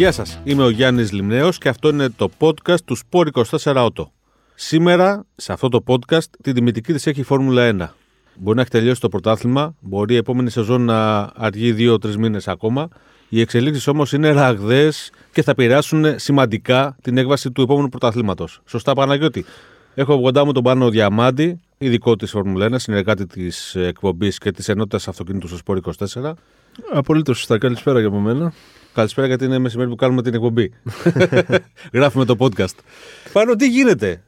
Γεια σας, είμαι ο Γιάννης Λιμνέος και αυτό είναι το podcast του Sport 24 Auto. Σήμερα, σε αυτό το podcast, την τιμητική της έχει η Φόρμουλα 1. Μπορεί να έχει τελειώσει το πρωτάθλημα, μπορεί η επόμενη σεζόν να αργεί 2-3 μήνες ακόμα. Οι εξελίξεις όμως είναι ραγδαίες και θα επηρεάσουν σημαντικά την έκβαση του επόμενου πρωταθλήματος. Σωστά, Παναγιώτη; Έχω κοντά μου τον Πάνο Διαμάντη, ειδικό της Φόρμουλα 1, συνεργάτη της εκπομπής και της ενότητας αυτοκίνητου στο Σπόρ 24. Απολύτως σωστά. Καλησπέρα για από μένα. Καλησπέρα γιατί είναι μεσημέρι που κάνουμε την εκπομπή. Γράφουμε το podcast. Πάνω τι γίνεται;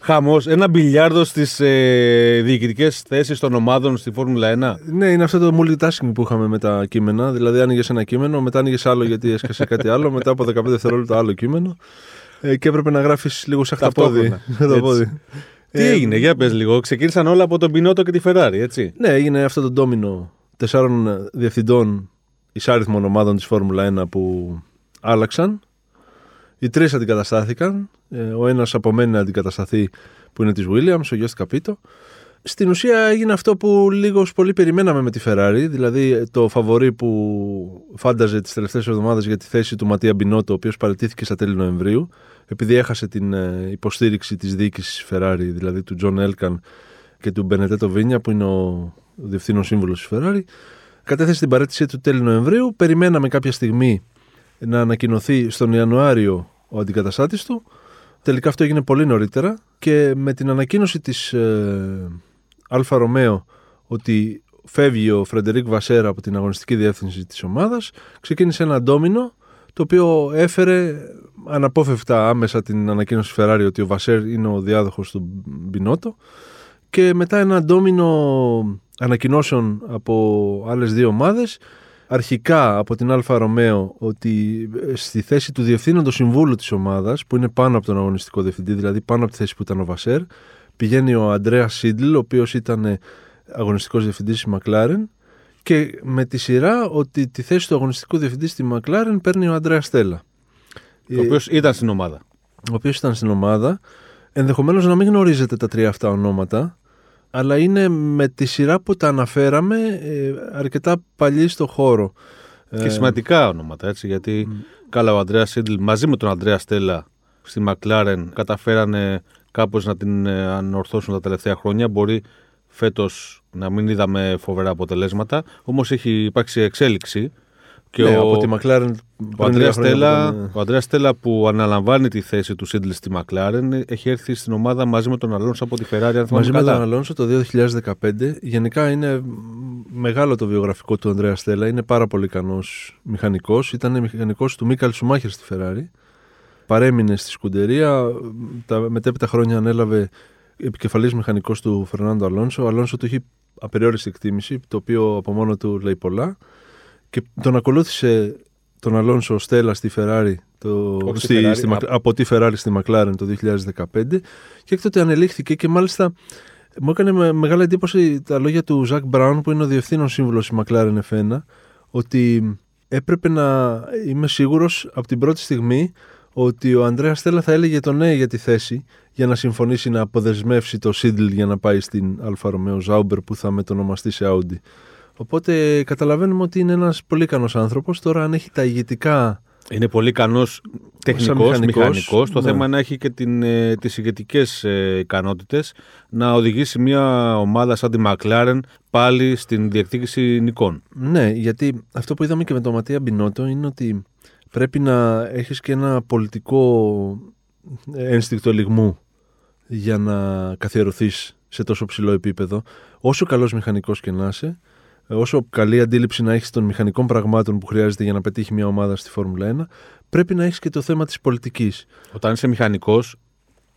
Χαμός, ένα μπιλιάρδο στις ε, διοικητικές θέσεις των ομάδων στη Φόρμουλα 1. Ναι, είναι αυτό το multitasking που είχαμε με τα κείμενα. Δηλαδή, άνοιγες ένα κείμενο, μετά άνοιγες άλλο γιατί έσκασε κάτι άλλο, μετά από 15 δευτερόλεπτα άλλο κείμενο. Ε, και έπρεπε να γράφεις λίγο σαν χταπόδι. Τι ε, έγινε, για πες λίγο. Ξεκίνησαν όλα από τον Πινότο και τη Φεράρι, έτσι. Ναι, έγινε αυτό το ντόμινο τεσσάρων διευθυντών ισάριθμων ομάδων της Φόρμουλα 1 που άλλαξαν. Οι τρεις αντικαταστάθηκαν. Ε, ο ένας απομένει να αντικατασταθεί που είναι της Williams, ο Γιοστ Καπίτο. Στην ουσία έγινε αυτό που λίγος πολύ περιμέναμε με τη Ferrari, δηλαδή το φαβορή που φάνταζε τις τελευταίες εβδομάδες για τη θέση του Ματία Μπινότο, ο οποίος παραιτήθηκε στα τέλη Νοεμβρίου, επειδή έχασε την ε, υποστήριξη της διοίκησης Ferrari, δηλαδή του Τζον Έλκαν και του Μπενεντέτο Βίνια, που είναι ο διευθύνων σύμβουλος της Ferrari, κατέθεσε την παραίτησή του τέλη Νοεμβρίου. Περιμέναμε κάποια στιγμή να ανακοινωθεί στον Ιανουάριο ο αντικαταστάτης του. Τελικά αυτό έγινε πολύ νωρίτερα και με την ανακοίνωση της ε, Αλφα Ρωμαίο ότι φεύγει ο Φρεντερίκ Βασέρ από την αγωνιστική διεύθυνση της ομάδας ξεκίνησε ένα ντόμινο το οποίο έφερε αναπόφευκτα άμεσα την ανακοίνωση Φεράρι ότι ο Βασέρ είναι ο διάδοχος του Μπινότο και μετά ένα ντόμινο ανακοινώσεων από άλλες δύο ομάδες αρχικά από την Αλφα Ρωμαίο ότι στη θέση του διευθύνοντος συμβούλου της ομάδας που είναι πάνω από τον αγωνιστικό διευθυντή δηλαδή πάνω από τη θέση που ήταν ο Βασέρ πηγαίνει ο Αντρέα Σάιντλ ο οποίος ήταν αγωνιστικός διευθυντής της Μακλάρεν και με τη σειρά ότι τη θέση του αγωνιστικού διευθυντή στη Μακλάρεν παίρνει ο Αντρέα Στέλλα. Ο οποίος ήταν στην ομάδα. Ο οποίος ήταν στην ομάδα. Ενδεχομένως να μην γνωρίζετε τα τρία αυτά ονόματα, αλλά είναι με τη σειρά που τα αναφέραμε ε, αρκετά παλιοί στο χώρο. Και ε, σημαντικά ονόματα, έτσι, γιατί mm. καλά ο Αντρέα Σίντλ μαζί με τον Αντρέα Στέλλα στη Μακλάρεν καταφέρανε κάπως να την ε, ανορθώσουν τα τελευταία χρόνια. Μπορεί φέτος να μην είδαμε φοβερά αποτελέσματα, όμως έχει υπάρξει εξέλιξη. Και ναι, ο, από τη McLaren ο Αντρέας Στέλλα, ο Στέλλα που αναλαμβάνει τη θέση του Σίντλ στη McLaren έχει έρθει στην ομάδα μαζί με τον Αλόνσο από τη Ferrari. μαζί με τον Αλόνσο το 2015. Γενικά είναι μεγάλο το βιογραφικό του Ανδρέα Στέλλα. Είναι πάρα πολύ ικανός μηχανικός. Ήταν μηχανικός του Μίκαλ Σουμάχερ στη Ferrari. Παρέμεινε στη σκουντερία. Τα μετέπειτα χρόνια ανέλαβε επικεφαλής μηχανικός του Φερνάντο Αλόνσο. Ο Αλόνσο του έχει απεριόριστη εκτίμηση, το οποίο από μόνο του λέει πολλά. Και τον ακολούθησε τον Αλόνσο Στέλλα στη Ferrari, το, στη, στη, από τη Ferrari στη McLaren το 2015 και έκτοτε ανελήχθηκε και μάλιστα μου έκανε μεγάλη εντύπωση τα λόγια του Ζακ Μπράουν που είναι ο διευθύνων σύμβουλος στη McLaren F1 ότι έπρεπε να είμαι σίγουρος από την πρώτη στιγμή ότι ο Ανδρέας Στέλλα θα έλεγε το ναι για τη θέση για να συμφωνήσει να αποδεσμεύσει το Σάιντλ για να πάει στην Αλφα Ρωμαίο Ζάουμπερ που θα μετονομαστεί σε Audi. Οπότε καταλαβαίνουμε ότι είναι ένας πολύ ικανός άνθρωπος. Τώρα αν έχει τα ηγετικά... Είναι πολύ ικανός τεχνικός, μηχανικός. Το ναι. θέμα είναι να έχει και την, ε, τις ηγετικές ε, ικανότητες να οδηγήσει μια ομάδα σαν τη McLaren πάλι στην διεκδίκηση νικών. Ναι, γιατί αυτό που είδαμε και με τον Ματία Μπινότο είναι ότι πρέπει να έχεις και ένα πολιτικό ένστικτο λιγμού για να καθιερωθείς σε τόσο ψηλό επίπεδο. Όσο καλός μηχανικός και να είσαι, όσο καλή αντίληψη να έχεις των μηχανικών πραγμάτων που χρειάζεται για να πετύχει μια ομάδα στη Φόρμουλα 1, πρέπει να έχεις και το θέμα της πολιτικής. Όταν είσαι μηχανικός,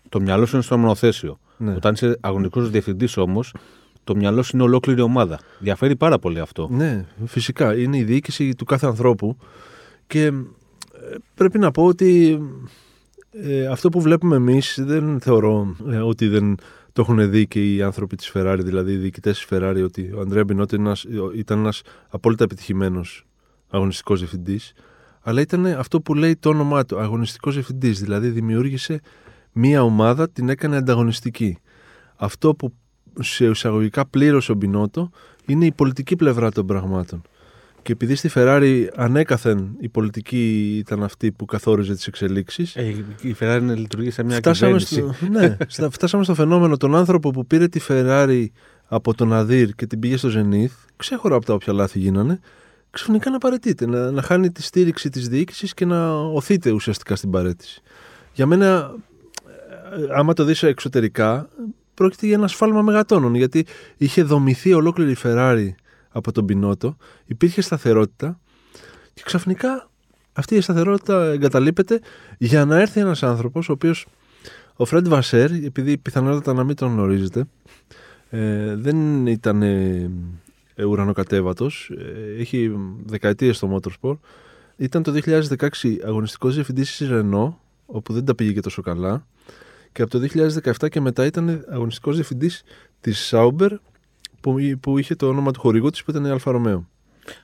το μυαλό σου είναι στο μονοθέσιο. Ναι. Όταν είσαι αγωνικός διευθυντής όμως, το μυαλό σου είναι ολόκληρη ομάδα. Διαφέρει πάρα πολύ αυτό. Ναι, φυσικά. Είναι η διοίκηση του κάθε ανθρώπου και πρέπει να πω ότι ε, αυτό που βλέπουμε εμείς δεν θεωρώ ε, ότι δεν το έχουν δει και οι άνθρωποι της Ferrari, δηλαδή οι διοικητές της Ferrari, ότι ο Ανδρέα Μπινότο ήταν ένας απόλυτα επιτυχημένος αγωνιστικός διευθυντής, αλλά ήταν αυτό που λέει το όνομά του, αγωνιστικός διευθυντής, δηλαδή δημιούργησε μία ομάδα, την έκανε ανταγωνιστική. Αυτό που σε εισαγωγικά πλήρωσε ο Μπινότο είναι η πολιτική πλευρά των πραγμάτων. Και επειδή στη Ferrari ανέκαθεν η πολιτική ήταν αυτή που καθόριζε τις εξελίξεις. Ε, η Ferrari λειτουργεί σε μια φτάσαμε κυβέρνηση. στο, ναι, στα- φτάσαμε στο φαινόμενο τον άνθρωπο που πήρε τη Ferrari από τον Αδύρ και την πήγε στο Zenith, ξέχωρα από τα όποια λάθη γίνανε, ξαφνικά να παρετείται, να, να χάνει τη στήριξη της διοίκησης και να οθείται ουσιαστικά στην παρέτηση. Για μένα, ε, άμα το δεις εξωτερικά, πρόκειται για ένα σφάλμα μεγατόνων, γιατί είχε δομηθεί ολόκληρη η Ferrari από τον Πινότο, υπήρχε σταθερότητα και ξαφνικά αυτή η σταθερότητα εγκαταλείπεται για να έρθει ένας άνθρωπος ο οποίος ο Φρέντ Βασέρ, επειδή πιθανότατα να μην τον γνωρίζετε, ε, δεν ήταν ε, ε, ουρανοκατέβατος, ε, έχει δεκαετίες στο Motorsport. Ήταν το 2016 αγωνιστικός διευθυντής της Renault, όπου δεν τα πήγε και τόσο καλά. Και από το 2017 και μετά ήταν αγωνιστικός διευθυντής της Sauber, που, που είχε το όνομα του χορηγού της που ήταν η Αλφα Ρωμαίο.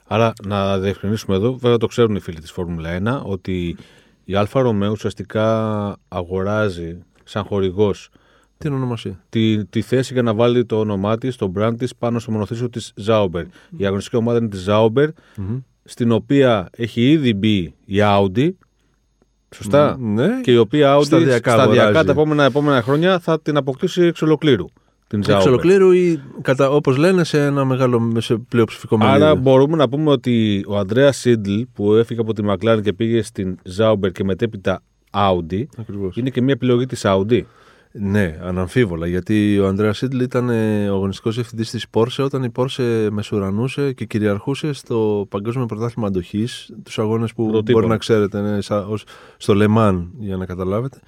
Άρα να διευκρινίσουμε εδώ, βέβαια το ξέρουν οι φίλοι της Φόρμουλα 1, ότι η Αλφα Ρωμαίο ουσιαστικά αγοράζει σαν χορηγός Την ονομασία. τη, τη θέση για να βάλει το όνομά της, το brand της πάνω στο μονοθέσιο της Sauber. Η αγωνιστική ομάδα είναι της Zauber, Μμμ. στην οποία έχει ήδη μπει η Audi. Σωστά. Ναι, Και η οποία Audi Σταδιακά σταδιακά αγοράζει. τα επόμενα, επόμενα χρόνια θα την αποκτήσει εξ ολοκλήρου. Την Zauber. εξ ολοκλήρου ή κατά, όπως λένε σε ένα μεγάλο σε πλειοψηφικό μερίδιο. Άρα μπορούμε να πούμε ότι ο Ανδρέας Σίντλ που έφυγε από τη McLaren και πήγε στην Zauber και μετέπειτα Audi Ακριβώς. είναι και μια επιλογή της Audi. Ναι, αναμφίβολα. Γιατί ο Ανδρέας Σίτλ ήταν ε, ο αγωνιστικό διευθυντής της Porsche όταν η Porsche μεσουρανούσε και κυριαρχούσε στο Παγκόσμιο Πρωτάθλημα Αντοχής. Τους αγώνες που Πρωτότυπο. μπορεί να ξέρετε, ναι, σα- ως- στο Λεμάν, για να καταλάβετε.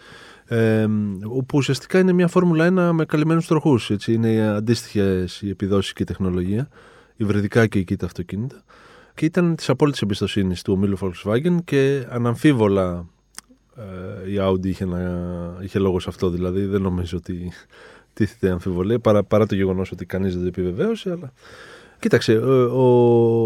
Ε, όπου ουσιαστικά είναι μια Φόρμουλα 1 με καλυμμένους τροχούς. Είναι αντίστοιχες οι επιδόσεις και η τεχνολογία, υβριδικά και εκεί τα αυτοκίνητα. Και ήταν της απόλυτης εμπιστοσύνης του ομίλου Volkswagen και αναμφίβολα ε, η Audi είχε, να, είχε λόγο σε αυτό. Δηλαδή δεν νομίζω ότι τίθεται αμφιβολία παρά, παρά το γεγονός ότι κανείς δεν το επιβεβαίωσε. Αλλά... Κοίταξε, ο,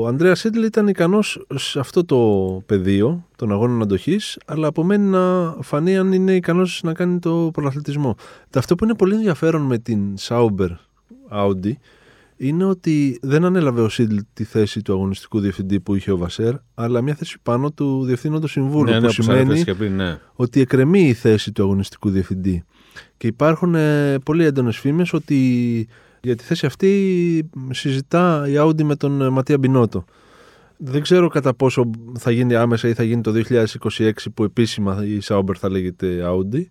ο Ανδρέας Σίτλ ήταν ικανός σε αυτό το πεδίο των αγώνων αντοχής, αλλά απομένει να φανεί αν είναι ικανός να κάνει το πρωταθλητισμό. Αυτό που είναι πολύ ενδιαφέρον με την Sauber Audi είναι ότι δεν ανέλαβε ο Σίτλ τη θέση του αγωνιστικού διευθυντή που είχε ο Βασέρ, αλλά μια θέση πάνω του διευθύνοντος συμβούλου. ναι, που ναι, όπως σημαίνει ανέφερες και πριν, ναι. ότι εκρεμεί η θέση του αγωνιστικού διευθυντή. Και υπάρχουν ε, πολύ έντονες φήμες ότι για τη θέση αυτή συζητά η Audi με τον ε, Ματία Μπινότο. Δεν ξέρω κατά πόσο θα γίνει άμεσα ή θα γίνει το 2026 που επίσημα η Sauber θα λέγεται Audi.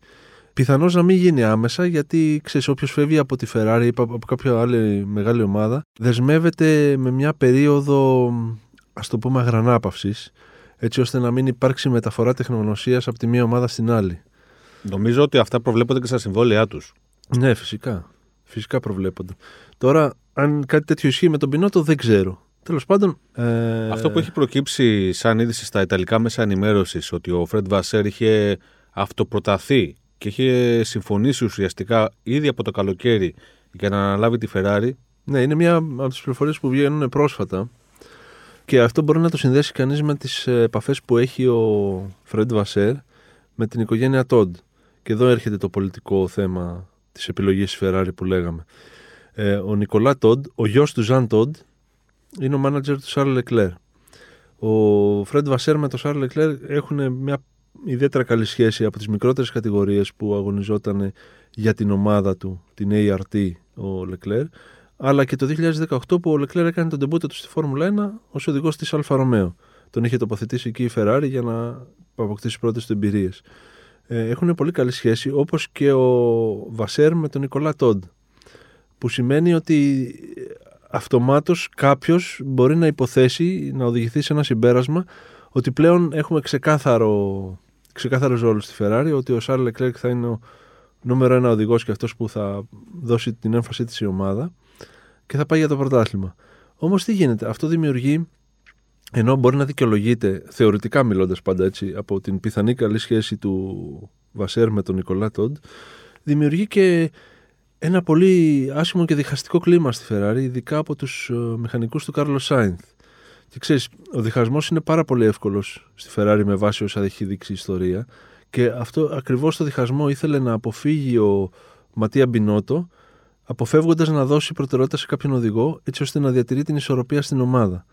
Πιθανώς να μην γίνει άμεσα γιατί ξέρεις όποιος φεύγει από τη Ferrari ή από από κάποια άλλη μεγάλη ομάδα δεσμεύεται με μια περίοδο ας το πούμε αγρανάπαυσης έτσι ώστε να μην υπάρξει μεταφορά τεχνογνωσίας από τη μία ομάδα στην άλλη. Νομίζω ότι αυτά προβλέπονται και στα συμβόλαιά τους. Ναι, φυσικά. Φυσικά προβλέπονται. Τώρα, αν κάτι τέτοιο ισχύει με τον Πινότο, δεν ξέρω. Τέλος πάντων. Ε... Αυτό που έχει προκύψει σαν είδηση στα Ιταλικά μέσα ενημέρωσης ότι ο Φρεντ Βασέρ είχε αυτοπροταθεί και είχε συμφωνήσει ουσιαστικά ήδη από το καλοκαίρι για να αναλάβει τη Ferrari. Ναι, είναι μια από τις πληροφορίες που βγαίνουν πρόσφατα. Και αυτό μπορεί να το συνδέσει κανείς με τις επαφές που έχει ο Φρεντ Βασέρ με την οικογένεια Τόντ. Και εδώ έρχεται το πολιτικό θέμα στην επιλογή της Ferrari που λέγαμε. Ε, ο Νικολά Τόντ, ο γιος του Ζαν Τόντ, είναι ο μάνατζερ του Σάρλ Λεκλέρ. Ο Φρεντ Βασέρ με τον Σάρλ Λεκλέρ έχουν μια ιδιαίτερα καλή σχέση από τις μικρότερες κατηγορίες που αγωνιζόταν για την ομάδα του, την ART ο Λεκλέρ, αλλά και το 2018 που ο Λεκλέρ έκανε τον ντεμπούτο του στη Φόρμουλα 1 ως οδηγός της Αλφα Ρωμαίο. Τον είχε τοποθετήσει εκεί η Ferrari για να αποκτήσει πρώτες του εμπειρίες. Ε, έχουν πολύ καλή σχέση όπως και ο Βασέρ με τον Νικολά Τόντ που σημαίνει ότι αυτομάτως κάποιος μπορεί να υποθέσει, να οδηγηθεί σε ένα συμπέρασμα ότι πλέον έχουμε ξεκάθαρο, ξεκάθαρους ρόλους στη Ferrari, ότι ο Σάρλ Leclerc θα είναι ο νούμερο ένα οδηγός και αυτός που θα δώσει την έμφασή της η ομάδα και θα πάει για το πρωτάθλημα. Όμως τι γίνεται, αυτό δημιουργεί, ενώ μπορεί να δικαιολογείται, θεωρητικά μιλώντας πάντα έτσι, από την πιθανή καλή σχέση του Βασέρ με τον Νικολά Τόντ, δημιουργεί και ένα πολύ άσχημο και διχαστικό κλίμα στη Ferrari, ειδικά από τους ε, μηχανικούς του Κάρλος Σάινθ. Και ξέρεις, ο διχασμός είναι πάρα πολύ εύκολος στη Ferrari με βάση όσα έχει δείξει η ιστορία και αυτό ακριβώς το διχασμό ήθελε να αποφύγει ο Ματία Μπινότο αποφεύγοντας να δώσει προτεραιότητα σε κάποιον οδηγό έτσι ώστε να διατηρεί την ισορροπία στην ομάδα.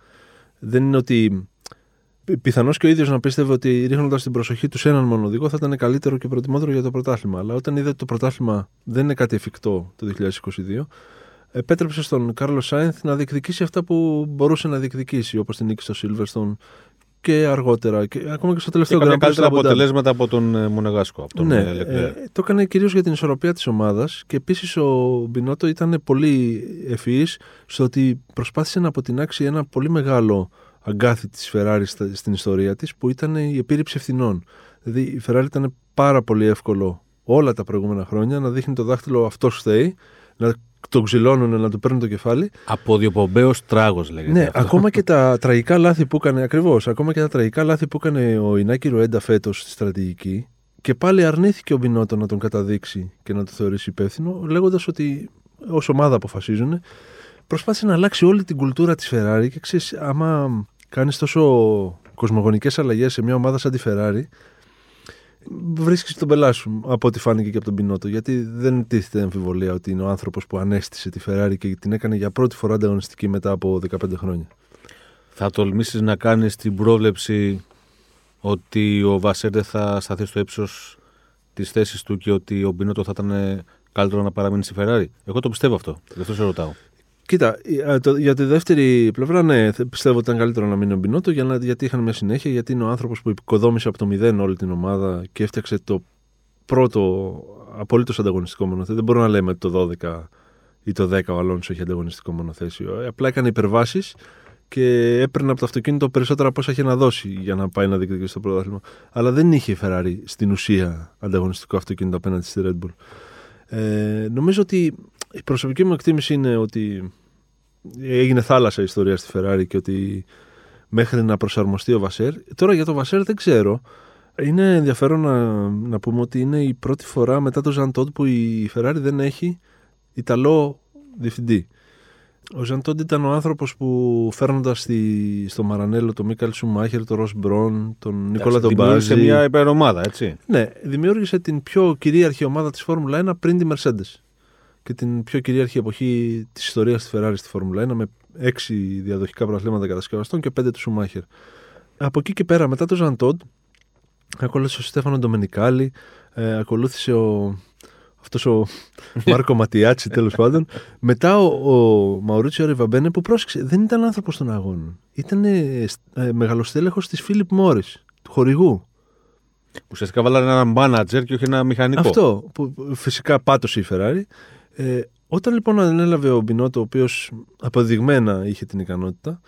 Δεν είναι ότι. Πιθανώς και ο ίδιος να πίστευε ότι ρίχνοντας την προσοχή του σε έναν μόνο οδηγό θα ήταν καλύτερο και προτιμότερο για το πρωτάθλημα. Αλλά όταν είδε ότι το πρωτάθλημα δεν είναι κάτι εφικτό το 2022, επέτρεψε στον Κάρλος Σάινθ να διεκδικήσει αυτά που μπορούσε να διεκδικήσει, όπως την νίκη στο Σίλβερστον και αργότερα. Και ακόμα και στο τελευταίο Έκανε Grand Prix καλύτερα στο Αμπου Ντάμπι. αποτελέσματα από τον ε, Μονεγάσκο. Από τον Ναι, ε, Leclerc. ε, το έκανε κυρίως για την ισορροπία της ομάδας και επίσης ο Μπινότο ήταν πολύ ευφυής στο ότι προσπάθησε να αποτινάξει ένα πολύ μεγάλο αγκάθι της Ferrari στα- στην ιστορία της που ήταν η επίρρηψη ευθυνών. Δηλαδή η Ferrari ήταν πάρα πολύ εύκολο όλα τα προηγούμενα χρόνια να δείχνει το δάχτυλο αυτό φταίει, να τον ξυλώνουν, να του παίρνουν το κεφάλι Από διοπομπαίο τράγος λέγεται. ναι, αυτό. ακόμα και τα τραγικά λάθη που έκανε, ακριβώς, ακόμα και τα τραγικά λάθη που έκανε ο Ινάκη Ροέντα φέτος στη στρατηγική και πάλι αρνήθηκε ο Μπινότο να τον καταδείξει και να το θεωρήσει υπεύθυνο, λέγοντας ότι ως ομάδα αποφασίζουν. Προσπάθησε να αλλάξει όλη την κουλτούρα της Ferrari και ξέρεις, άμα κάνεις τόσο κοσμογονικές αλλαγές σε μια ομάδα σαν τη Ferrari, βρίσκεις τον πελά σου από ό,τι φάνηκε και από τον Πινότο. Γιατί δεν τίθεται αμφιβολία ότι είναι ο άνθρωπος που ανέστησε τη Ferrari και την έκανε για πρώτη φορά ανταγωνιστική μετά από 15 χρόνια. Θα τολμήσεις να κάνεις την πρόβλεψη ότι ο Βασέρ δεν θα σταθεί στο ύψος της θέσης του και ότι ο Μπινότο θα ήταν καλύτερο να παραμείνει στη Ferrari. Εγώ το πιστεύω αυτό. Γι' αυτό σε ρωτάω. Κοίτα, ε, το- για τη δεύτερη πλευρά, ναι, θε- πιστεύω ότι ήταν καλύτερο να μείνει ο Μπινότο για να, γιατί είχαν μια συνέχεια, γιατί είναι ο άνθρωπος που οικοδόμησε από το μηδέν όλη την ομάδα και έφτιαξε το πρώτο απολύτως ανταγωνιστικό μονοθέσιο. Δεν μπορούμε να λέμε ότι το 12 ή το 10 ο Αλόνσο έχει ανταγωνιστικό μονοθέσιο. Ε, Απλά έκανε υπερβάσεις και έπαιρνε από το αυτοκίνητο περισσότερα από όσα είχε να δώσει για να πάει να διεκδικήσει το πρωτάθλημα. Αλλά δεν είχε η Ferrari στην ουσία ανταγωνιστικό αυτοκίνητο απέναντι στη Red Bull. Ε, νομίζω ότι η προσωπική μου εκτίμηση είναι ότι έγινε θάλασσα η ιστορία στη Ferrari και ότι μέχρι να προσαρμοστεί ο Βασέρ. Τώρα για το Βασέρ δεν ξέρω. Είναι ενδιαφέρον να, να πούμε ότι είναι η πρώτη φορά μετά το Ζαν Τόντ που η Ferrari δεν έχει Ιταλό διευθυντή. Ο Ζαν Τόντ ήταν ο άνθρωπος που φέρνοντας στο Μαρανέλο τον Μίκαλ Σουμάχερ, τον Ρος Μπρόν, τον Νικόλα τον Δημιούργησε Μπάζη. μια υπερομάδα, έτσι. Ναι, δημιούργησε την πιο κυρίαρχη ομάδα της Φόρμουλα 1 πριν τη Mercedes. Και την πιο κυρίαρχη εποχή της ιστορίας της Ferrari στη Φόρμουλα 1 με έξι διαδοχικά πρωταθλήματα κατασκευαστών και πέντε του Σουμάχερ. Από εκεί και πέρα, μετά το Ζαν Τόντ, ακολούθησε ο Στέφανο Ντομενικάλη, ε, ακολούθησε ο, αυτός ο Μάρκο Ματιάτσι τέλος πάντων. Μετά ο, ο Μαουρίτσιο Ριβαμπένε που πρόσεξε, δεν ήταν άνθρωπος των αγώνων. Ήταν ε, ε, μεγαλοστέλεχος της Φίλιπ Μόρις, του χορηγού. Ουσιαστικά βάλανε ένα μάνατζερ και όχι ένα μηχανικό. Αυτό που φυσικά πάτωσε η Ferrari. Ε, όταν λοιπόν ανέλαβε ο Μπινότο, ο οποίος αποδειγμένα είχε την ικανότητα,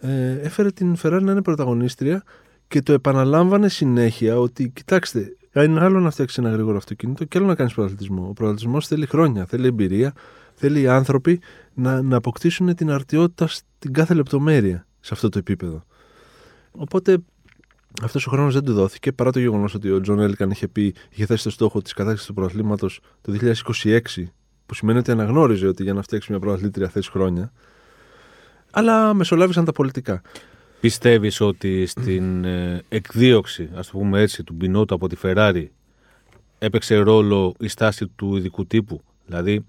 ε, έφερε την Ferrari να είναι πρωταγωνίστρια και το επαναλάμβανε συνέχεια ότι κοιτάξτε, είναι άλλο να φτιάξει ένα γρήγορο αυτοκίνητο και άλλο να κάνεις πρωταθλητισμό. Ο πρωταθλητισμό θέλει χρόνια, θέλει εμπειρία, θέλει οι άνθρωποι να, να αποκτήσουν την αρτιότητα στην κάθε λεπτομέρεια σε αυτό το επίπεδο. Οπότε αυτός ο χρόνος δεν του δόθηκε παρά το γεγονός ότι ο Τζον Έλκαν είχε, πει, είχε θέσει το στόχο της κατάκτησης του πρωταθλήματος το 2026, που σημαίνει ότι αναγνώριζε ότι για να φτιάξει μια πρωταθλήτρια θες χρόνια. Αλλά μεσολάβησαν τα πολιτικά. Πιστεύεις ότι στην ε, εκδίωξη, ας το πούμε έτσι, του Μπινότο από τη Ferrari έπαιξε ρόλο η στάση του ειδικού τύπου; Δηλαδή,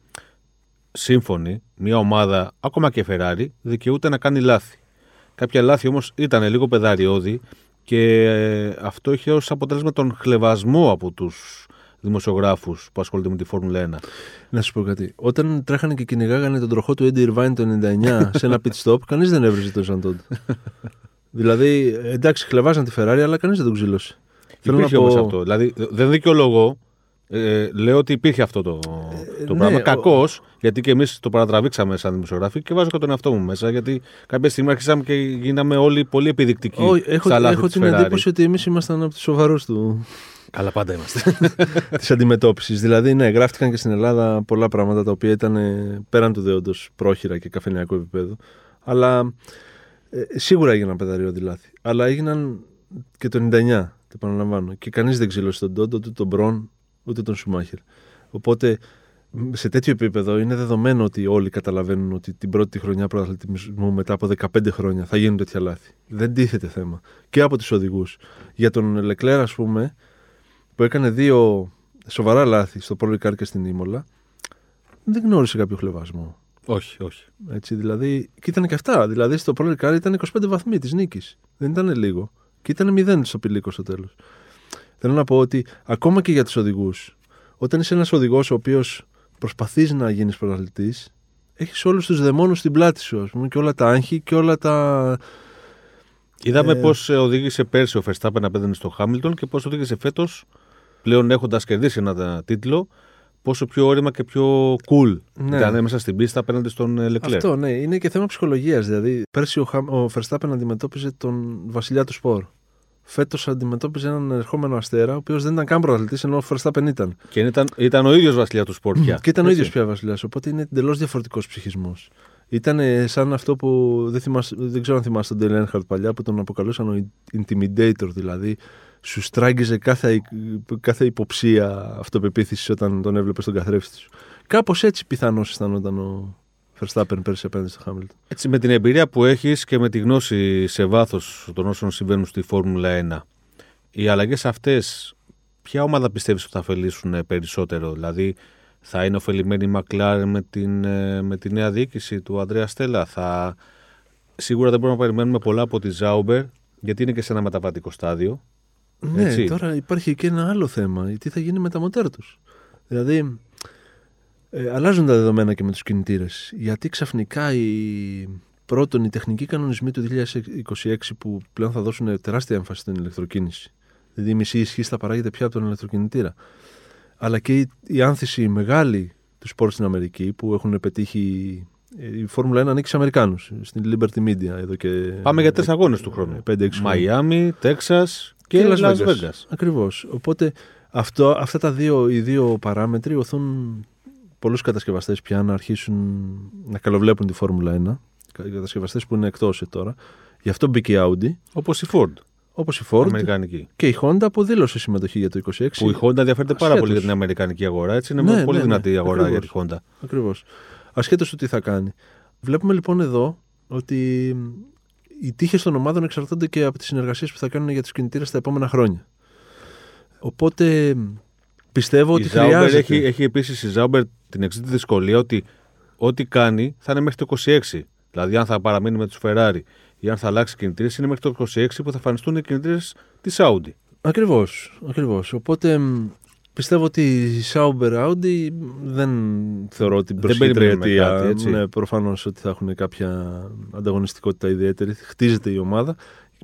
σύμφωνη, μια ομάδα, ακόμα και Ferrari, δικαιούται να κάνει λάθη. Κάποια λάθη όμως ήταν λίγο πεδαριώδη και ε, αυτό είχε ως αποτέλεσμα τον χλεβασμό από τους δημοσιογράφους που ασχολούνται με τη Φόρμουλα 1. Να σου πω κάτι. Όταν τρέχανε και κυνηγάγανε τον τροχό του Eddie Irvine το 99 σε ένα pit stop, κανείς δεν έβριζε τον Ζαντόντ. δηλαδή, εντάξει, χλεβάζαν τη Ferrari, αλλά κανείς δεν τον ξύλωσε. Θέλω Υπήρχε να πω- όμως αυτό. Δηλαδή, δεν δικαιολογώ. Ε, λέω ότι υπήρχε αυτό το, το ναι, πράγμα. ο- Κακώς, γιατί και εμείς το παρατραβήξαμε σαν δημοσιογράφοι και βάζω και τον εαυτό μου μέσα. Γιατί κάποια στιγμή αρχίσαμε και γίναμε όλοι πολύ επιδεικτικοί. Όχι, έχω, στα λάθη έχω της την Ferrari. εντύπωση ότι εμείς ήμασταν από τους σοβαρούς του Καλά, πάντα είμαστε. της αντιμετώπισης. Δηλαδή, ναι, γράφτηκαν και στην Ελλάδα πολλά πράγματα τα οποία ήταν ε, πέραν του δεόντο πρόχειρα και καφενειακού επίπεδου. Αλλά ε, σίγουρα έγιναν πεδαριώδη λάθη. Αλλά έγιναν και το 99, το επαναλαμβάνω. Και κανείς δεν ξύλωσε τον Τόντο, ούτε τον Μπρον, ούτε τον Σουμάχερ. Οπότε μ, σε τέτοιο επίπεδο είναι δεδομένο ότι όλοι καταλαβαίνουν ότι την πρώτη χρονιά πρωταθλητισμού μετά από 15 χρόνια θα γίνουν τέτοια λάθη. Δεν τίθεται θέμα. Και από τους οδηγούς. Για τον Λεκλέρ, ας πούμε, που έκανε δύο σοβαρά λάθη στο Pro Ricard και στην Ήμολα, δεν γνώρισε κάποιο χλεβασμό. Όχι, όχι. Έτσι, δηλαδή, και ήταν και αυτά. Δηλαδή στο Pro Car ήταν 25 βαθμοί της νίκης. Δεν ήταν λίγο. Και ήταν 0 στο πηλίκο στο τέλος. Θέλω να πω ότι ακόμα και για τους οδηγούς, όταν είσαι ένας οδηγός ο οποίος προσπαθείς να γίνεις πρωταθλητής, έχεις όλους τους δαιμόνους στην πλάτη σου, ας πούμε, και όλα τα άγχη και όλα τα. Είδαμε Ε, πώς οδήγησε πέρσι ο Verstappen απέναντι στο Χάμιλτον και πώς οδήγησε φέτος, πλέον έχοντας κερδίσει ένα τίτλο, πόσο πιο όρημα και πιο cool Ναι. ήταν μέσα στην πίστα απέναντι στον ε, Leclerc. Αυτό, ναι, είναι και θέμα ψυχολογίας. Δηλαδή, πέρσι ο, Χαμ- ο Verstappen αντιμετώπιζε τον βασιλιά του σπορ. Φέτος αντιμετώπιζε έναν ερχόμενο αστέρα, ο οποίος δεν ήταν καν πρωταθλητής, ενώ ο Verstappen ήταν. Και ήταν, ήταν ο ίδιος βασιλιά του σπορ πια. Και ήταν ο Έτσι. ίδιος πια βασιλιάς. Οπότε είναι εντελώς διαφορετικός ψυχισμός. Ήταν ε, σαν αυτό που δεν, θυμάσαι, δεν ξέρω αν θυμάσαι τον Ντέλ Ένχαρτ παλιά που τον αποκαλούσαν ο intimidator, δηλαδή σου στράγγιζε κάθε, κάθε υποψία αυτοπεποίθησης όταν τον έβλεπες στον καθρέφτη σου. Κάπως έτσι πιθανώς αισθανόταν ο Verstappen πέρσι απέναντι στο Χάμιλτον. Έτσι, με την εμπειρία που έχεις και με τη γνώση σε βάθος των όσων συμβαίνουν στη Φόρμουλα 1, οι αλλαγές αυτές, ποια ομάδα πιστεύεις ότι θα ωφελήσουν ε, περισσότερο, δηλαδή θα είναι ωφελημένη η McLaren με την, ε, με τη νέα διοίκηση του Ανδρέα Στέλλα, θα... Σίγουρα δεν μπορούμε να περιμένουμε πολλά από τη Ζάουμπερ, γιατί είναι και σε ένα μεταβατικό στάδιο. Ναι, Έτσι. τώρα υπάρχει και ένα άλλο θέμα. Τι θα γίνει με τα μοτέρ τους. Δηλαδή, ε, αλλάζουν τα δεδομένα και με τους κινητήρες. Γιατί ξαφνικά οι, πρώτον οι τεχνικοί κανονισμοί του 2026 που πλέον θα δώσουν τεράστια έμφαση στην ηλεκτροκίνηση. Δηλαδή η μισή ισχύ θα παράγεται πια από τον ηλεκτροκινητήρα. Αλλά και η, η άνθηση μεγάλη του σπορ στην Αμερική που έχουν πετύχει. ε, Η Φόρμουλα 1 ανήκει στου Αμερικάνους, στην Liberty Media εδώ και. Πάμε για τρεις αγώνες του χρόνου. 5-6 χρόνια. Μαϊάμι, Τέξας και, Las Vegas. Ακριβώς. Οπότε αυτό, αυτά τα δύο, οι δύο παράμετροι οθούν πολλούς κατασκευαστές πια να αρχίσουν να καλοβλέπουν τη Φόρμουλα 1. Οι κατασκευαστές που είναι εκτός ε, τώρα. Γι' αυτό μπήκε η Audi, Όπως η Ford, όπως η Ford αμερικανική. και η Honda που δήλωσε συμμετοχή για το 26. Που η Honda ενδιαφέρεται πάρα Ασχέτως. πολύ για την αμερικανική αγορά. Έτσι είναι Ναι, μια πολύ ναι, ναι. δυνατή η αγορά Ακριβώς. για τη Honda. Ακριβώς. Ασχέτως του τι θα κάνει. Βλέπουμε λοιπόν εδώ ότι οι τύχες των ομάδων εξαρτώνται και από τις συνεργασίες που θα κάνουν για τους κινητήρες τα επόμενα χρόνια. Οπότε πιστεύω Η ότι Zauber χρειάζεται. έχει, έχει επίσης η Zauber την εξή δυσκολία ότι ό,τι κάνει θα είναι μέχρι το 26. Δηλαδή, αν θα παραμείνει με τους Ferrari ή αν θα αλλάξει κινητήρες, είναι μέχρι το 26 που θα εμφανιστούν οι κινητήρες της Audi. Ακριβώς, ακριβώς. Οπότε μ, πιστεύω ότι η Sauber Audi δεν θεωρώ την Δεν προσεχή περιμένουμε τριετία. κάτι, έτσι. Ναι, προφανώς ότι θα έχουν κάποια ανταγωνιστικότητα ιδιαίτερη. Χτίζεται η ομάδα.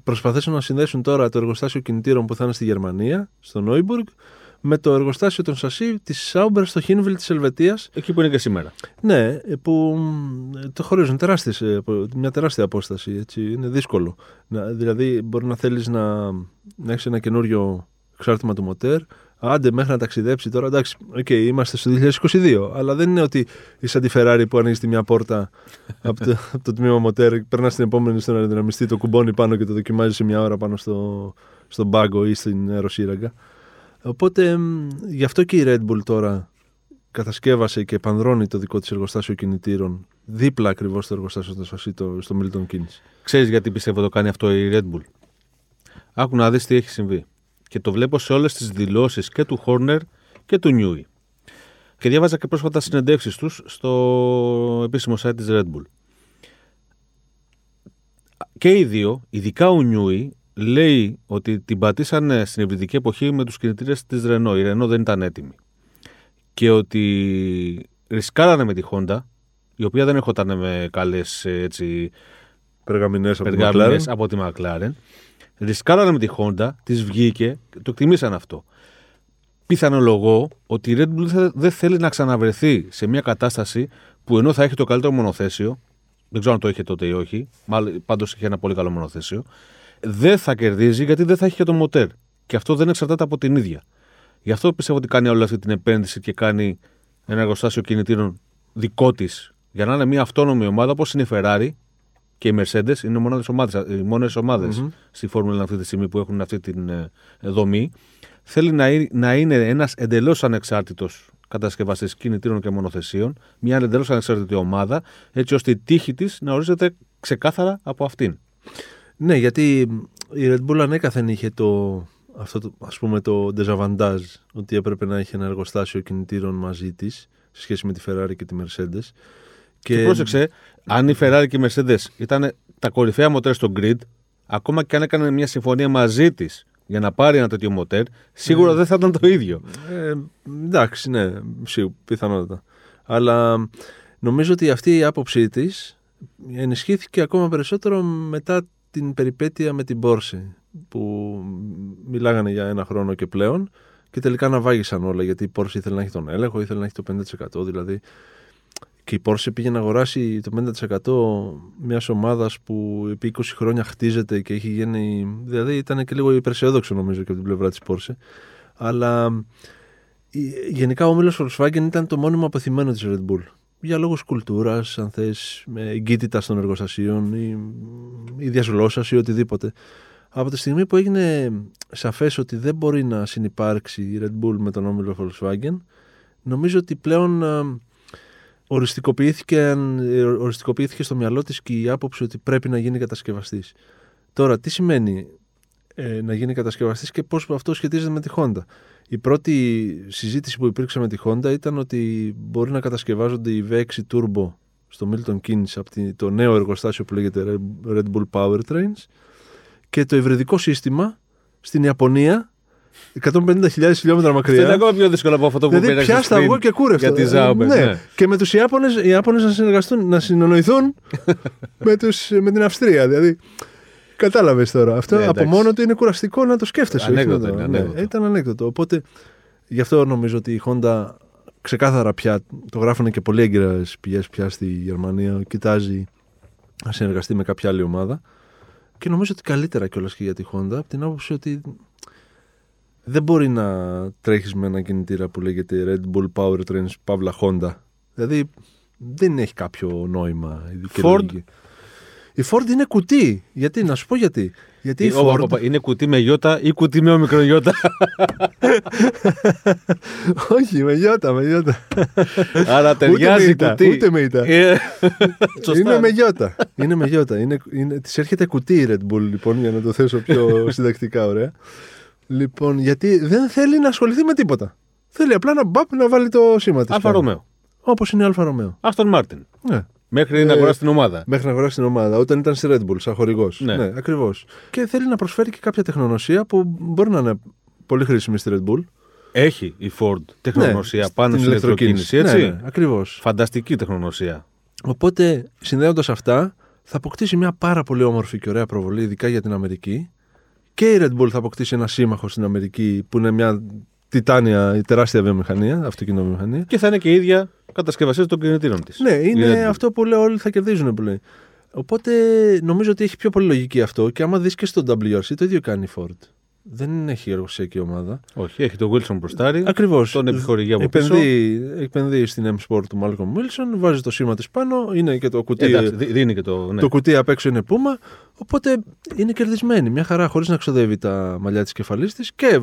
Προσπαθήσαν να συνδέσουν τώρα το εργοστάσιο κινητήρων που θα είναι στη Γερμανία, στο Νόιμπουργκ, με το εργοστάσιο των Σασί της Sauber στο Χίνβιλ της Ελβετίας. Εκεί που είναι και σήμερα. Ναι, ε, που μ, το χωρίζουν τεράστιες, ε, απο- μια τεράστια απόσταση. Έτσι. Είναι δύσκολο. Να, δηλαδή, μπορεί να θέλεις να, να έχεις ένα καινούριο εξάρτημα του μοτέρ. Άντε, μέχρι να ταξιδέψει τώρα. Εντάξει, οκ, είμαστε στο 2022. Αλλά δεν είναι ότι είσαι σαν τη Ferrari που ανοίγεις τη μια πόρτα από, το, από το τμήμα μοτέρ, περνάς στην επόμενη στον αεροδυναμιστή, το κουμπώνει πάνω και το δοκιμάζεις σε μια ώρα πάνω στο, στον πάγκο ή στην αεροσύραγγα. Οπότε μ, γι' αυτό και η Red Bull τώρα κατασκεύασε και επανδρώνει το δικό της εργοστάσιο κινητήρων δίπλα ακριβώς στο εργοστάσιο του σασί το, στο Milton Keynes. Ξέρεις γιατί πιστεύω το κάνει αυτό η Red Bull; Άκου να δεις τι έχει συμβεί. Και το βλέπω σε όλες τις δηλώσεις και του Horner και του Newey. Και διάβαζα και πρόσφατα συνεντεύξεις τους στο επίσημο site της Red Bull. Και οι δύο, ειδικά ο Newey, λέει ότι την πατήσανε στην υβριδική εποχή με τους κινητήρες της Renault. Η Renault δεν ήταν έτοιμη. Και ότι ρισκάρανε με τη Honda, η οποία δεν έρχονταν με καλές ε, έτσι, Περγαμηνές από την περγάμινες McLaren. από τη McLaren. Ρισκάρανε με τη Honda, της βγήκε, το εκτιμήσαν αυτό. Πιθανολογώ ότι η Red Bull δεν θε- δεν θέλει να ξαναβρεθεί σε μια κατάσταση που ενώ θα έχει το καλύτερο μονοθέσιο, δεν ξέρω αν το είχε τότε ή όχι, μάλλον πάντως είχε ένα πολύ καλό μονοθέσιο, δεν θα κερδίζει γιατί δεν θα έχει και το μοτέρ. Και αυτό δεν εξαρτάται από την ίδια. Γι' αυτό πιστεύω ότι κάνει όλη αυτή την επένδυση και κάνει ένα εργοστάσιο κινητήρων δικό της για να είναι μια αυτόνομη ομάδα όπως είναι η Ferrari και οι Mercedes. Είναι μονάδες ομάδες, οι μόνες Μμμ. στη Φόρμουλα αυτή τη στιγμή που έχουν αυτή την ε, δομή. Θέλει να, είναι- να είναι ένας εντελώς ανεξάρτητος κατασκευαστής κινητήρων και μονοθεσίων, μια εντελώς ανεξάρτητη ομάδα, έτσι ώστε η τύχη της να ορίζεται ξεκάθαρα από αυτήν. Ναι, γιατί η Red Bull ανέκαθεν είχε το, αυτό το, ας πούμε το desavantage ότι έπρεπε να έχει ένα εργοστάσιο κινητήρων μαζί της σε σχέση με τη Ferrari και τη Mercedes Και, και πρόσεξε, αν η Ferrari και η Mercedes ήταν τα κορυφαία μοτέρ στο grid, ακόμα και αν έκανε μια συμφωνία μαζί της για να πάρει ένα τέτοιο μοτέρ, σίγουρα mm. δεν θα ήταν το ίδιο. Ε, εντάξει, ναι, σίγουρα, πιθανότατα. Αλλά νομίζω ότι αυτή η άποψή της ενισχύθηκε ακόμα περισσότερο μετά την περιπέτεια με την Πόρση που μιλάγανε για ένα χρόνο και πλέον και τελικά αναβάγησαν όλα γιατί η Πόρση ήθελε να έχει τον έλεγχο, ήθελε να έχει το 50% δηλαδή και η Πόρση πήγε να αγοράσει το 50% μιας ομάδας που επί 20 χρόνια χτίζεται και έχει γίνει. Δηλαδή ήταν και λίγο υπερσιόδοξο νομίζω και από την πλευρά της Πόρση. Αλλά γενικά ο όμιλο Volkswagen ήταν το μόνιμο αποθυμένο της Red Bull για λόγους κουλτούρας, αν θες, με εγκύτητας των εργοστασίων ή, ή ή οτιδήποτε. Από τη στιγμή που έγινε σαφές ότι δεν μπορεί να συνεπάρξει η Red Bull με τον όμιλο Volkswagen, νομίζω ότι πλέον οριστικοποιήθηκε, οριστικοποιήθηκε στο μυαλό της και η άποψη ότι πρέπει να γίνει κατασκευαστής. Τώρα, τι σημαίνει ε, να γίνει κατασκευαστής και πώς αυτό σχετίζεται με τη Honda; Η πρώτη συζήτηση που υπήρξε με τη Honda ήταν ότι μπορεί να κατασκευάζονται οι V6 Turbo στο Milton Keynes από το νέο εργοστάσιο που λέγεται Red Bull Powertrains και το υβριδικό σύστημα στην Ιαπωνία 150.000 χιλιόμετρα μακριά. Αυτό είναι ακόμα πιο δύσκολο από αυτό που δηλαδή, πήρε. Πιάστα εγώ και κούρευτο. Για τη ναι. ναι. Και με τους Ιάπωνες Ιάπωνες να συνεργαστούν, να συνονοηθούν με, τους, με την Αυστρία. Δηλαδή, Κατάλαβες τώρα. Αυτό ναι, από μόνο του είναι κουραστικό να το σκέφτεσαι. Ανέκδοτο, είναι, ανέκδοτο. Ναι, ήταν ανέκδοτο. Οπότε γι' αυτό νομίζω ότι η Honda ξεκάθαρα πια το γράφουν και πολύ έγκυρα πηγές πια στη Γερμανία. Κοιτάζει να συνεργαστεί με κάποια άλλη ομάδα. Και νομίζω ότι καλύτερα κιόλας και για τη Honda από την άποψη ότι δεν μπορεί να τρέχεις με ένα κινητήρα που λέγεται Red Bull Powertrains Παύλα Honda. Δηλαδή δεν έχει κάποιο νόημα. Ford. Η Ford είναι κουτί. Γιατί, να σου πω γιατί. Γιατί η Ford... είναι κουτί με γιώτα ή κουτί με όμικρον γιώτα. Όχι, με γιώτα, με γιώτα. Άρα ταιριάζει ούτε κουτί. Ούτε με ήτα. Ε, είναι με γιώτα. Είναι με γιώτα. Είναι, είναι, της έρχεται κουτί η Red Bull, λοιπόν, για να το θέσω πιο συντακτικά, ωραία. Λοιπόν, γιατί δεν θέλει να ασχοληθεί με τίποτα. Θέλει απλά να, μπαπ, να βάλει το σήμα της. Αλφα Ρωμαίο. Όπως είναι Αλφα Ρωμαίο. Αστον Μάρτιν. Ναι. Μέχρι να ε, αγοράσει την ομάδα. Μέχρι να αγοράσει την ομάδα, όταν ήταν στη Red Bull, σαν χορηγός. Ναι, ναι ακριβώς. Και θέλει να προσφέρει και κάποια τεχνογνωσία που μπορεί να είναι πολύ χρήσιμη στη Red Bull. Έχει η Ford τεχνογνωσία ναι, πάνω στην ηλεκτροκίνηση, έτσι. Ναι, ναι, ακριβώς. Φανταστική τεχνογνωσία. Οπότε, συνδέοντας αυτά, θα αποκτήσει μια πάρα πολύ όμορφη και ωραία προβολή, ειδικά για την Αμερική. Και η Red Bull θα αποκτήσει ένα σύμμαχο στην Αμερική που είναι μια τιτάνια, η τεράστια βιομηχανία, αυτοκινητοβιομηχανία. Και θα είναι και η ίδια κατασκευασία των κινητήρων της. Ναι, είναι αυτό που λέω όλοι θα κερδίζουν που λέει. Οπότε νομίζω ότι έχει πιο πολύ λογική αυτό και άμα δεις και στο WRC το ίδιο κάνει η Ford δεν έχει εργοσιακή ομάδα. Όχι, έχει τον Wilson μπροστάρι. Ακριβώς. Τον επιχορηγεί από επενδύει, πίσω. Επενδύει στην M-Sport του Malcolm Wilson, βάζει το σήμα της πάνω, είναι και το κουτί. Εντάξει, δίνει και το, ναι. το κουτί απ' έξω είναι πούμα. Οπότε είναι κερδισμένη. Μια χαρά χωρίς να ξοδεύει τα μαλλιά της κεφαλής της και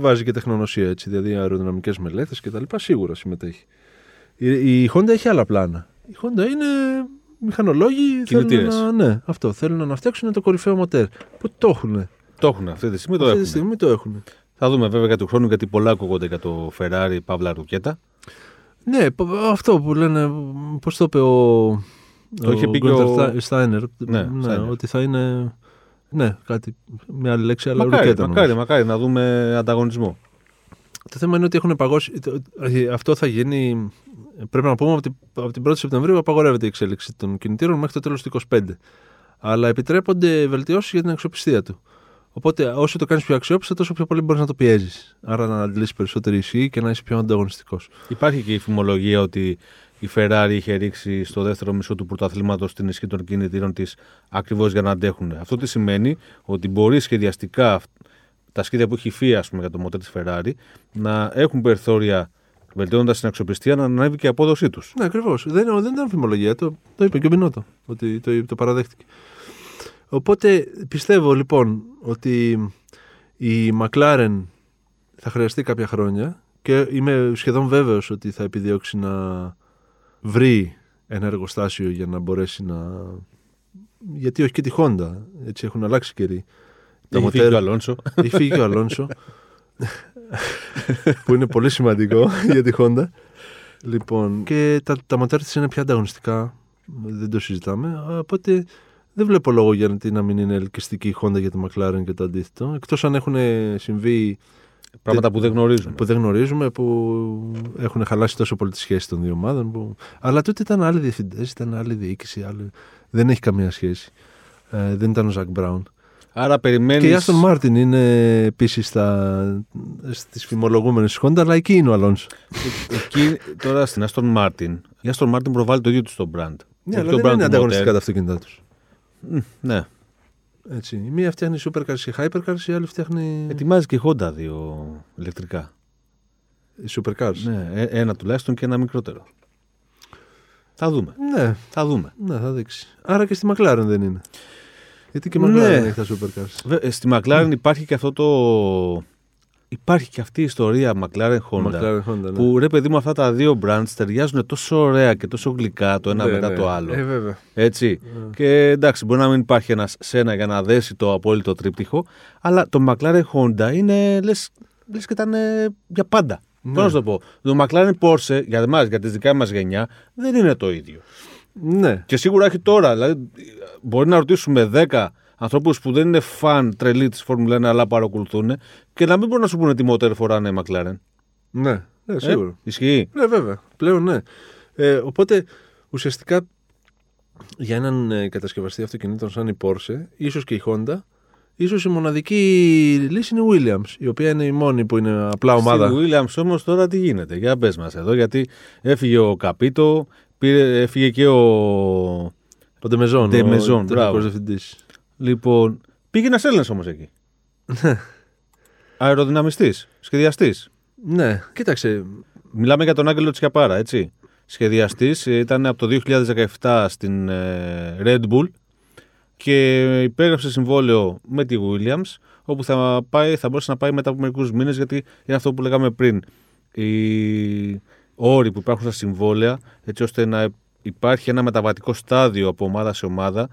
βάζει και τεχνονοσία έτσι, δηλαδή αεροδυναμικές μελέτες κτλ. Σίγουρα συμμετέχει. Η, η Honda έχει άλλα πλάνα. Η Honda είναι μηχανολόγοι. Θέλουν να, ναι, αυτό. Θέλουν να φτιάξουν το κορυφαίο μοτέρ. Που το έχουν. Το έχουν αυτή τη στιγμή. Το αυτή τη στιγμή το έχουν. Θα δούμε βέβαια για του χρόνου γιατί πολλά ακούγονται για το Ferrari Παύλα Ρουκέτα. Ναι, αυτό που λένε. Πώς το είπε ο. Το είχε πει και ο Στάινερ. Ναι, ναι ότι θα είναι. Ναι, κάτι. Μια άλλη λέξη, αλλά μακάρι, ρουκέτα. Μακάρι, μακάρι να δούμε ανταγωνισμό. Το θέμα είναι ότι έχουν παγώσει. Αυτό θα γίνει. Πρέπει να πούμε ότι από την 1η Σεπτεμβρίου απαγορεύεται η εξέλιξη των κινητήρων μέχρι το τέλος του 2025. Αλλά επιτρέπονται βελτιώσεις για την αξιοπιστία του. Οπότε όσο το κάνεις πιο αξιόπιστο, τόσο πιο πολύ μπορείς να το πιέζεις. Άρα να αντλήσεις περισσότερη ισχύ και να είσαι πιο ανταγωνιστικός. Υπάρχει και η φημολογία ότι η Ferrari είχε ρίξει στο δεύτερο μισό του πρωταθλήματος την ισχύ των κινητήρων της ακριβώς για να αντέχουν. Αυτό τι σημαίνει; Ότι μπορεί σχεδιαστικά τα σχέδια που έχει φύγει πούμε, για το μοτέρ της Ferrari να έχουν περιθώρια βελτιώνοντας την αξιοπιστία να ανέβει και η απόδοσή τους. Ναι, ακριβώς. Δεν, δεν ήταν φημολογία. Το, το είπε και ο Μπινότο ότι το, το παραδέχτηκε. Οπότε πιστεύω λοιπόν ότι η McLaren θα χρειαστεί κάποια χρόνια και είμαι σχεδόν βέβαιος ότι θα επιδιώξει να βρει ένα εργοστάσιο για να μπορέσει να... Γιατί όχι και τη Honda, έτσι έχουν αλλάξει καιροί. Έχει φύγει ο Αλόνσο. Έχει φύγει ο Αλόνσο, που είναι πολύ σημαντικό για τη Honda. Λοιπόν, και τα, τα μοτέρ της είναι πια ανταγωνιστικά. Δεν το συζητάμε. Οπότε δεν βλέπω λόγο για να, να μην είναι ελκυστική η Honda για τη McLaren και το αντίθετο. Εκτός αν έχουν συμβεί Πράγματα που δεν γνωρίζουμε. που δεν γνωρίζουμε, που έχουν χαλάσει τόσο πολύ τη σχέση των δύο ομάδων. Που... Αλλά τότε ήταν άλλοι διευθυντές, ήταν άλλη διοίκηση. Άλλη... Δεν έχει καμία σχέση. Ε, δεν ήταν ο Ζακ Μπράουν. Άρα περιμένει. Και η Άστον Μάρτιν είναι επίσης στις φημολογούμενες της Honda, αλλά εκεί είναι ο Αλόνσο. Εκεί τώρα στην Άστον Μάρτιν. Η Άστον Μάρτιν προβάλλει το ίδιο του στο brand. Ναι, Όχι αλλά το δεν brand είναι του ανταγωνιστικά motor. τα αυτοκίνητά τους. Μμ, Ναι. Έτσι. Η μία φτιάχνει supercars και hypercars, η άλλη φτιάχνει Ετοιμάζει και η Honda δύο ηλεκτρικά. οι supercars; Ναι, ε- ένα τουλάχιστον και ένα μικρότερο. Θα δούμε. ναι, Θα δούμε. ναι, θα δείξει. Άρα και στη McLaren δεν είναι. Γιατί και η McLaren Ναι. έχει τα supercars. Βε- ε, Στη McLaren υπάρχει και αυτό το. Υπάρχει και αυτή η ιστορία McLaren Honda. McLaren Honda, ναι. Που ρε παιδί μου, αυτά τα δύο brands ταιριάζουν τόσο ωραία και τόσο γλυκά το ένα Ναι, μετά ναι. το άλλο. Ε, βέβαια. Έτσι. Ναι. Και εντάξει, μπορεί να μην υπάρχει ένας σένα για να δέσει το απόλυτο τρίπτυχο, αλλά το McLaren Honda είναι λες λες και ήταν ε, για πάντα. Ναι. Πώς να σου το πω; Το McLaren Porsche για εμάς, για τη δικά μας γενιά, δεν είναι το ίδιο. Ναι. Και σίγουρα έχει τώρα. Δηλαδή, μπορεί να ρωτήσουμε 10 ανθρώπους που δεν είναι φαν τρελή της Φόρμουλα 1, αλλά παρακολουθούν και να μην μπορούν να σου πούνε τι μοτέρ φοράνε η McLaren. Ναι, ναι, σίγουρα. Ε, ισχύει. Ναι, βέβαια. Πλέον ναι. Ε, οπότε ουσιαστικά για έναν ε, κατασκευαστή αυτοκινήτων σαν η Porsche, ίσως και η Honda, ίσως η μοναδική λύση είναι η Williams, η οποία είναι η μόνη που είναι απλά ομάδα. Στη Williams όμως τώρα τι γίνεται; Για πες μας εδώ, γιατί έφυγε ο Καπίτο, πήρε, έφυγε και ο. Ο Ντεμεζόν, Ντεμεζόν, ο τεχνικός μπράβο. διευθυντής. Λοιπόν, πήγε ένας Έλληνας όμως εκεί. Αεροδυναμιστής, σχεδιαστής. Ναι, κοίταξε. Μιλάμε για τον Άγγελο Τσιαπάρα, έτσι. Σχεδιαστής, ήταν από το 2017 στην ε, Red Bull και υπέγραψε συμβόλαιο με τη Williams, όπου θα, πάει, θα μπορούσε να πάει μετά από μερικούς μήνες, γιατί είναι αυτό που λέγαμε πριν. Οι όροι που υπάρχουν στα συμβόλαια, έτσι ώστε να υπάρχει ένα μεταβατικό στάδιο από ομάδα σε ομάδα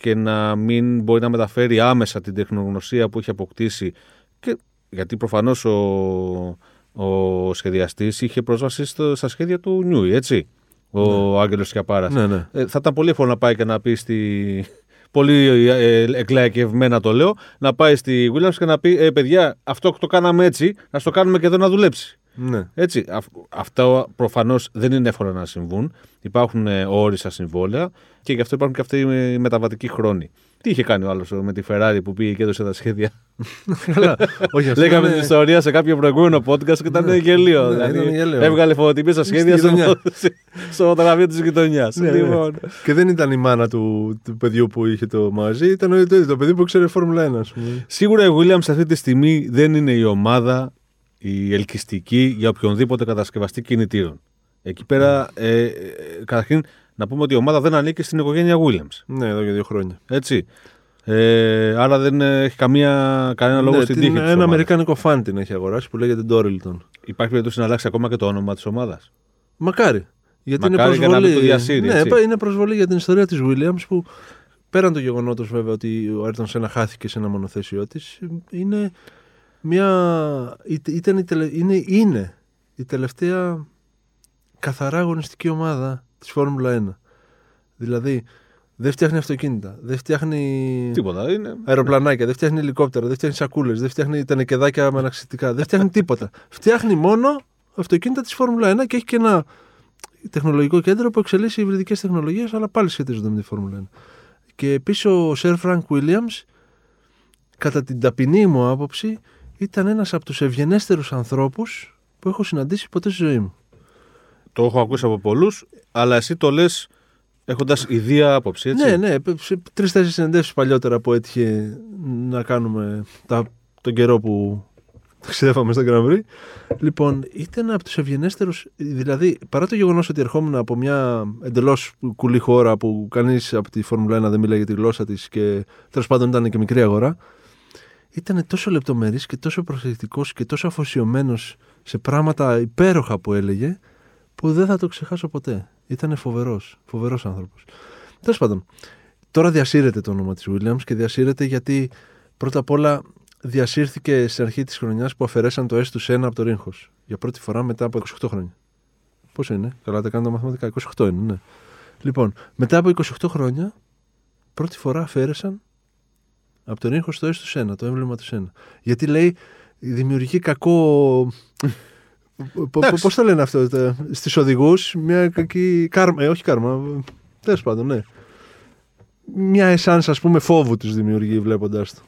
και να μην μπορεί να μεταφέρει άμεσα την τεχνογνωσία που έχει αποκτήσει. Και, γιατί προφανώς ο, ο σχεδιαστής είχε πρόσβαση στο, στα σχέδια του Νιούι, έτσι, ο Άγγελος Σιαπάρας. Ναι, ναι. Ε, θα ήταν πολύ εύκολο να πάει και να πει στη. Πολύ ε, εκλαϊκευμένα το λέω, να πάει στη Williams και να πει: ε, παιδιά, αυτό το κάναμε έτσι, να το κάνουμε και εδώ να δουλέψει. Ναι. Έτσι, αυ- αυτά προφανώς δεν είναι εύκολα να συμβούν. Υπάρχουν ε, όροι στα συμβόλαια και γι' αυτό υπάρχουν και αυτοί οι μεταβατικοί χρόνοι. Τι είχε κάνει ο άλλος με τη Ferrari που πήγε και έδωσε τα σχέδια; Καλά. Όχι, αυτό Λέγαμε είναι- την ιστορία σε κάποιο προηγούμενο podcast και ήταν γελίο. ναι, δηλαδή, ήταν γελίο. έβγαλε φωτοτυπίε στα σχέδια Στη στο, γειτονιά. στο γραφείο της γειτονιάς. Ναι, ναι. λοιπόν. Και δεν ήταν η μάνα του, του παιδιού που είχε το μαζί, ήταν το, το παιδί που ξέρει Φόρμουλα 1, ας πούμε. Σίγουρα η Williams αυτή τη στιγμή δεν είναι η ομάδα η ελκυστική για οποιονδήποτε κατασκευαστή κινητήρων. Εκεί πέρα, ε, ε, καταρχήν, να πούμε ότι η ομάδα δεν ανήκει στην οικογένεια Williams. Ναι, εδώ για δύο χρόνια. Έτσι. Ε, άρα δεν ε, έχει καμία, κανένα λόγο ναι, στην την- τύχη της ένα ομάδας. αμερικάνικο φαν την έχει αγοράσει που λέγεται Ντόριλτον. Υπάρχει περίπτωση να αλλάξει ακόμα και το όνομα της ομάδας. Μακάρι. Γιατί Μακάρι είναι για να προσβολή. μην το διασύρει, ναι, έτσι. πα- είναι προσβολή για την ιστορία της Williams που πέραν το γεγονότος βέβαια ότι ο Ayrton Senna χάθηκε σε ένα μονοθέσιό της, είναι μια. είτε- Ήταν η τελε- είναι, είναι η τελευταία καθαρά αγωνιστική ομάδα της Φόρμουλα 1. Δηλαδή δεν φτιάχνει αυτοκίνητα, δεν φτιάχνει Τίποτα. Είναι... αεροπλανάκια, δεν φτιάχνει ελικόπτερα, δεν φτιάχνει σακούλες, δεν φτιάχνει τενεκεδάκια με αναψυκτικά, δεν φτιάχνει τίποτα. φτιάχνει μόνο αυτοκίνητα της Φόρμουλα 1 και έχει και ένα τεχνολογικό κέντρο που εξελίσσει υβριδικές τεχνολογίες, αλλά πάλι σχετίζονται με τη Φόρμουλα 1. Και επίσης ο Σερ Φρανκ Williams, κατά την ταπεινή μου άποψη, ήταν ένας από τους ευγενέστερους ανθρώπους που έχω συναντήσει ποτέ στη ζωή μου. Το έχω ακούσει από πολλούς, αλλά εσύ το λες έχοντας ιδία άποψη. Έτσι; Ναι, ναι, σε τρει-τέσσερι συνεντεύξεις παλιότερα που έτυχε να κάνουμε τα, τον καιρό που ταξιδεύαμε στο Grand Prix. Λοιπόν, ήταν από τους ευγενέστερους. Δηλαδή, παρά το γεγονός ότι ερχόμουν από μια εντελώς κουλή χώρα που κανείς από τη Φόρμουλα 1 δεν μιλάει για τη γλώσσα της και τέλος πάντων ήταν και μικρή αγορά, ήταν τόσο λεπτομερής και τόσο προσεκτικός και τόσο αφοσιωμένος σε πράγματα υπέροχα που έλεγε, που δεν θα το ξεχάσω ποτέ. Ήταν φοβερός, φοβερός άνθρωπος. Τέλος πάντων, τώρα διασύρεται το όνομα της Williams και διασύρεται γιατί πρώτα απ' όλα διασύρθηκε στην αρχή της χρονιάς που αφαιρέσαν το S τους Σένα από το Ρίγχο. Για πρώτη φορά μετά από 28 χρόνια. Πόσο είναι, καλά τα κάνω τα μαθηματικά. 28 είναι, ναι. Λοιπόν, μετά από 28 χρόνια, πρώτη φορά αφαίρεσαν από τον ήχο στο έστω ένα, το έμβλημα τους Σένα. Γιατί λέει, δημιουργεί κακό. Πώς το λένε αυτό, στις οδηγούς, μια κακή. Κάρμα, ε, όχι κάρμα. Τέλος πάντων, ναι. Μια εσάνσα, ας πούμε, φόβου τους δημιουργεί βλέποντα το.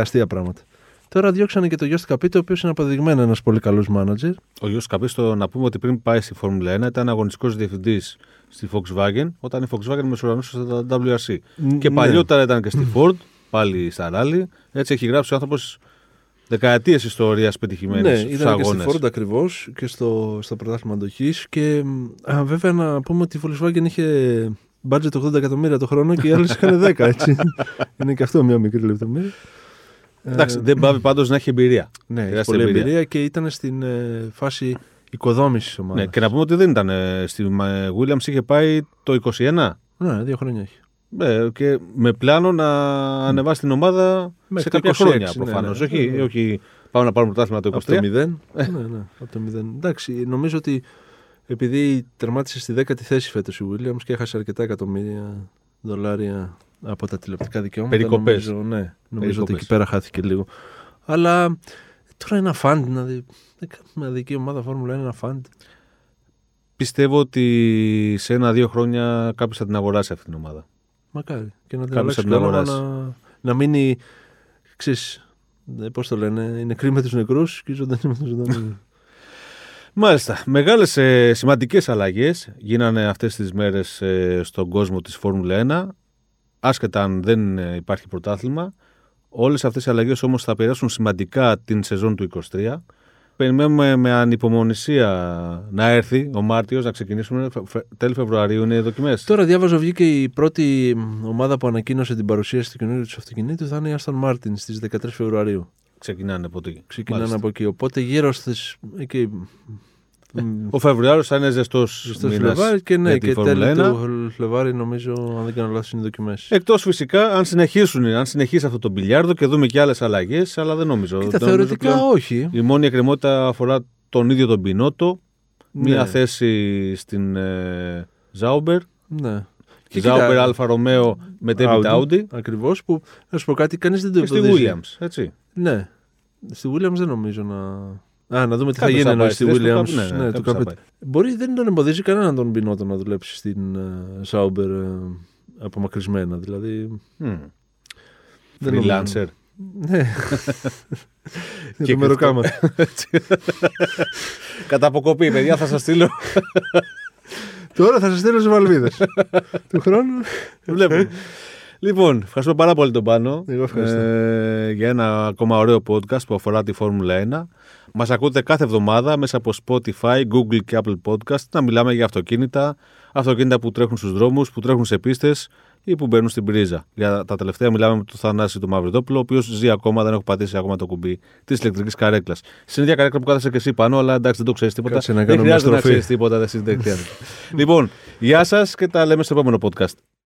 Αστεία πράγματα. Τώρα διώξανε και το Γιώργο Καπίτο, ο οποίος είναι αποδεδειγμένο ένας πολύ καλός μάνατζερ. Ο Γιώργο Καπίτο, να πούμε ότι πριν πάει στη Φόρμουλα 1, ήταν αγωνιστικός διευθυντής στη Volkswagen, όταν η Volkswagen μεσουρανούσε στα WRC. Και ναι. παλιότερα ήταν και στη Ford, πάλι στα Rally. Έτσι έχει γράψει ο άνθρωπος δεκαετίες ιστορίας πετυχημένης ναι, ήταν και στη Ford ακριβώς και στο, στο πρωτάθλημα αντοχής. Και α, βέβαια να πούμε ότι η Volkswagen είχε budget 80 εκατομμύρια το χρόνο και οι άλλες είχαν 10. Έτσι. είναι και αυτό μια μικρή λεπτομέρεια. Εντάξει, δεν πάβει πάντως να έχει εμπειρία. Ναι, έχει πολλή εμπειρία. εμπειρία και ήταν στην ε, φάση οικοδόμησης ομάδας. Ναι, και να πούμε ότι δεν ήταν. Ε, στη Williams είχε πάει το 21. Ναι, δύο χρόνια έχει. Ναι, και με πλάνο να ανεβάσει την ομάδα σε κάποια χρόνια προφανώ. Ναι, ναι, όχι, ναι, ναι. όχι πάμε να πάρουμε πρωτάθλημα το 23. Από το 0. ναι, ναι, από το 0. Εντάξει, νομίζω ότι επειδή τερμάτισε στη 10η θέση φέτος η Williams και έχασε αρκετά εκατομμύρια δολάρια από τα τηλεοπτικά δικαιώματα. Περικοπές. Νομίζω, ναι, νομίζω ότι εκεί πέρα χάθηκε λίγο. Αλλά τώρα ένα φαντ, δηλαδή. Μια δική ομάδα Φόρμουλα είναι ένα φαντ. Πιστεύω ότι σε ένα-δύο χρόνια κάποιος θα την αγοράσει αυτή την ομάδα. Μακάρι. Και να την αγοράσει. Να, να μείνει. Ξέρεις, ε, πώς το λένε, είναι κρίμα με τους νεκρούς και ζωντανή με του ζωντανού. Μάλιστα. Μεγάλες ε, σημαντικές αλλαγές γίνανε αυτές τις μέρες ε, στον κόσμο της Φόρμουλα 1 άσχετα αν δεν ε, υπάρχει πρωτάθλημα. Όλες αυτές οι αλλαγές όμως θα επηρεάσουν σημαντικά την σεζόν του 23. Περιμένουμε με ανυπομονησία να έρθει ο Μάρτιος να ξεκινήσουμε. Τέλη Φεβρουαρίου είναι οι δοκιμές. Τώρα διάβαζα βγήκε η πρώτη ομάδα που ανακοίνωσε την παρουσίαση του καινούριου του αυτοκινήτου θα είναι η Aston Martin στις 13 Φεβρουαρίου. Ξεκινάνε από εκεί. Ξεκινάνε από εκεί. Οπότε γύρω στις ο Φεβρουάριος θα είναι ζεστός Φλεβάρι και ναι, και τέλη του Φλεβάρι νομίζω, αν δεν κάνω λάθος, είναι δοκιμές. Εκτός φυσικά αν συνεχίσουν, αν συνεχίσει αυτό το μπιλιάρδο και δούμε και άλλες αλλαγές, αλλά δεν νομίζω. Κοίτα, θεωρητικά όχι. Η μόνη εκκρεμότητα αφορά τον ίδιο τον Πινότο. Ναι. Μία θέση στην ε, Sauber. Ναι. Sauber Alfa Romeo με David Audi. Ακριβώς που να σου πω κάτι, κανείς δεν το Και στη Williams, έτσι. Ναι. Στη Williams δεν νομίζω να. Α, να δούμε τι θα γίνει ενώ στη Williams. Ναι, ναι, ναι, το Μπορεί δεν τον εμποδίζει κανέναν τον Μπινότο να δουλέψει στην Σάουμπερ uh, uh, απομακρυσμένα. Δηλαδή. Mm. Freelancer. Ναι. και το μεροκάμα. Κατά αποκοπή, παιδιά, θα σας στείλω. Τώρα θα σας στείλω σε βαλβίδες. του χρόνου. Βλέπω. Λοιπόν, ευχαριστώ πάρα πολύ τον Πάνο. Εγώ ευχαριστώ. Ε, για ένα ακόμα ωραίο podcast που αφορά τη Φόρμουλα 1. Μας ακούτε κάθε εβδομάδα μέσα από Spotify, Google και Apple Podcast να μιλάμε για αυτοκίνητα, αυτοκίνητα που τρέχουν στους δρόμους, που τρέχουν σε πίστες ή που μπαίνουν στην πρίζα. Για τα τελευταία μιλάμε με τον Θανάση του Μαυριδόπουλο, ο οποίος ζει ακόμα, δεν έχω πατήσει ακόμα το κουμπί της ηλεκτρικής καρέκλας. Στην ίδια καρέκλα που κάθεσαι και εσύ πάνω, αλλά εντάξει δεν το ξέρεις τίποτα. δεν χρειάζεται να ξέρεις τίποτα, δεν λοιπόν, γεια σας και τα λέμε στο επόμενο podcast.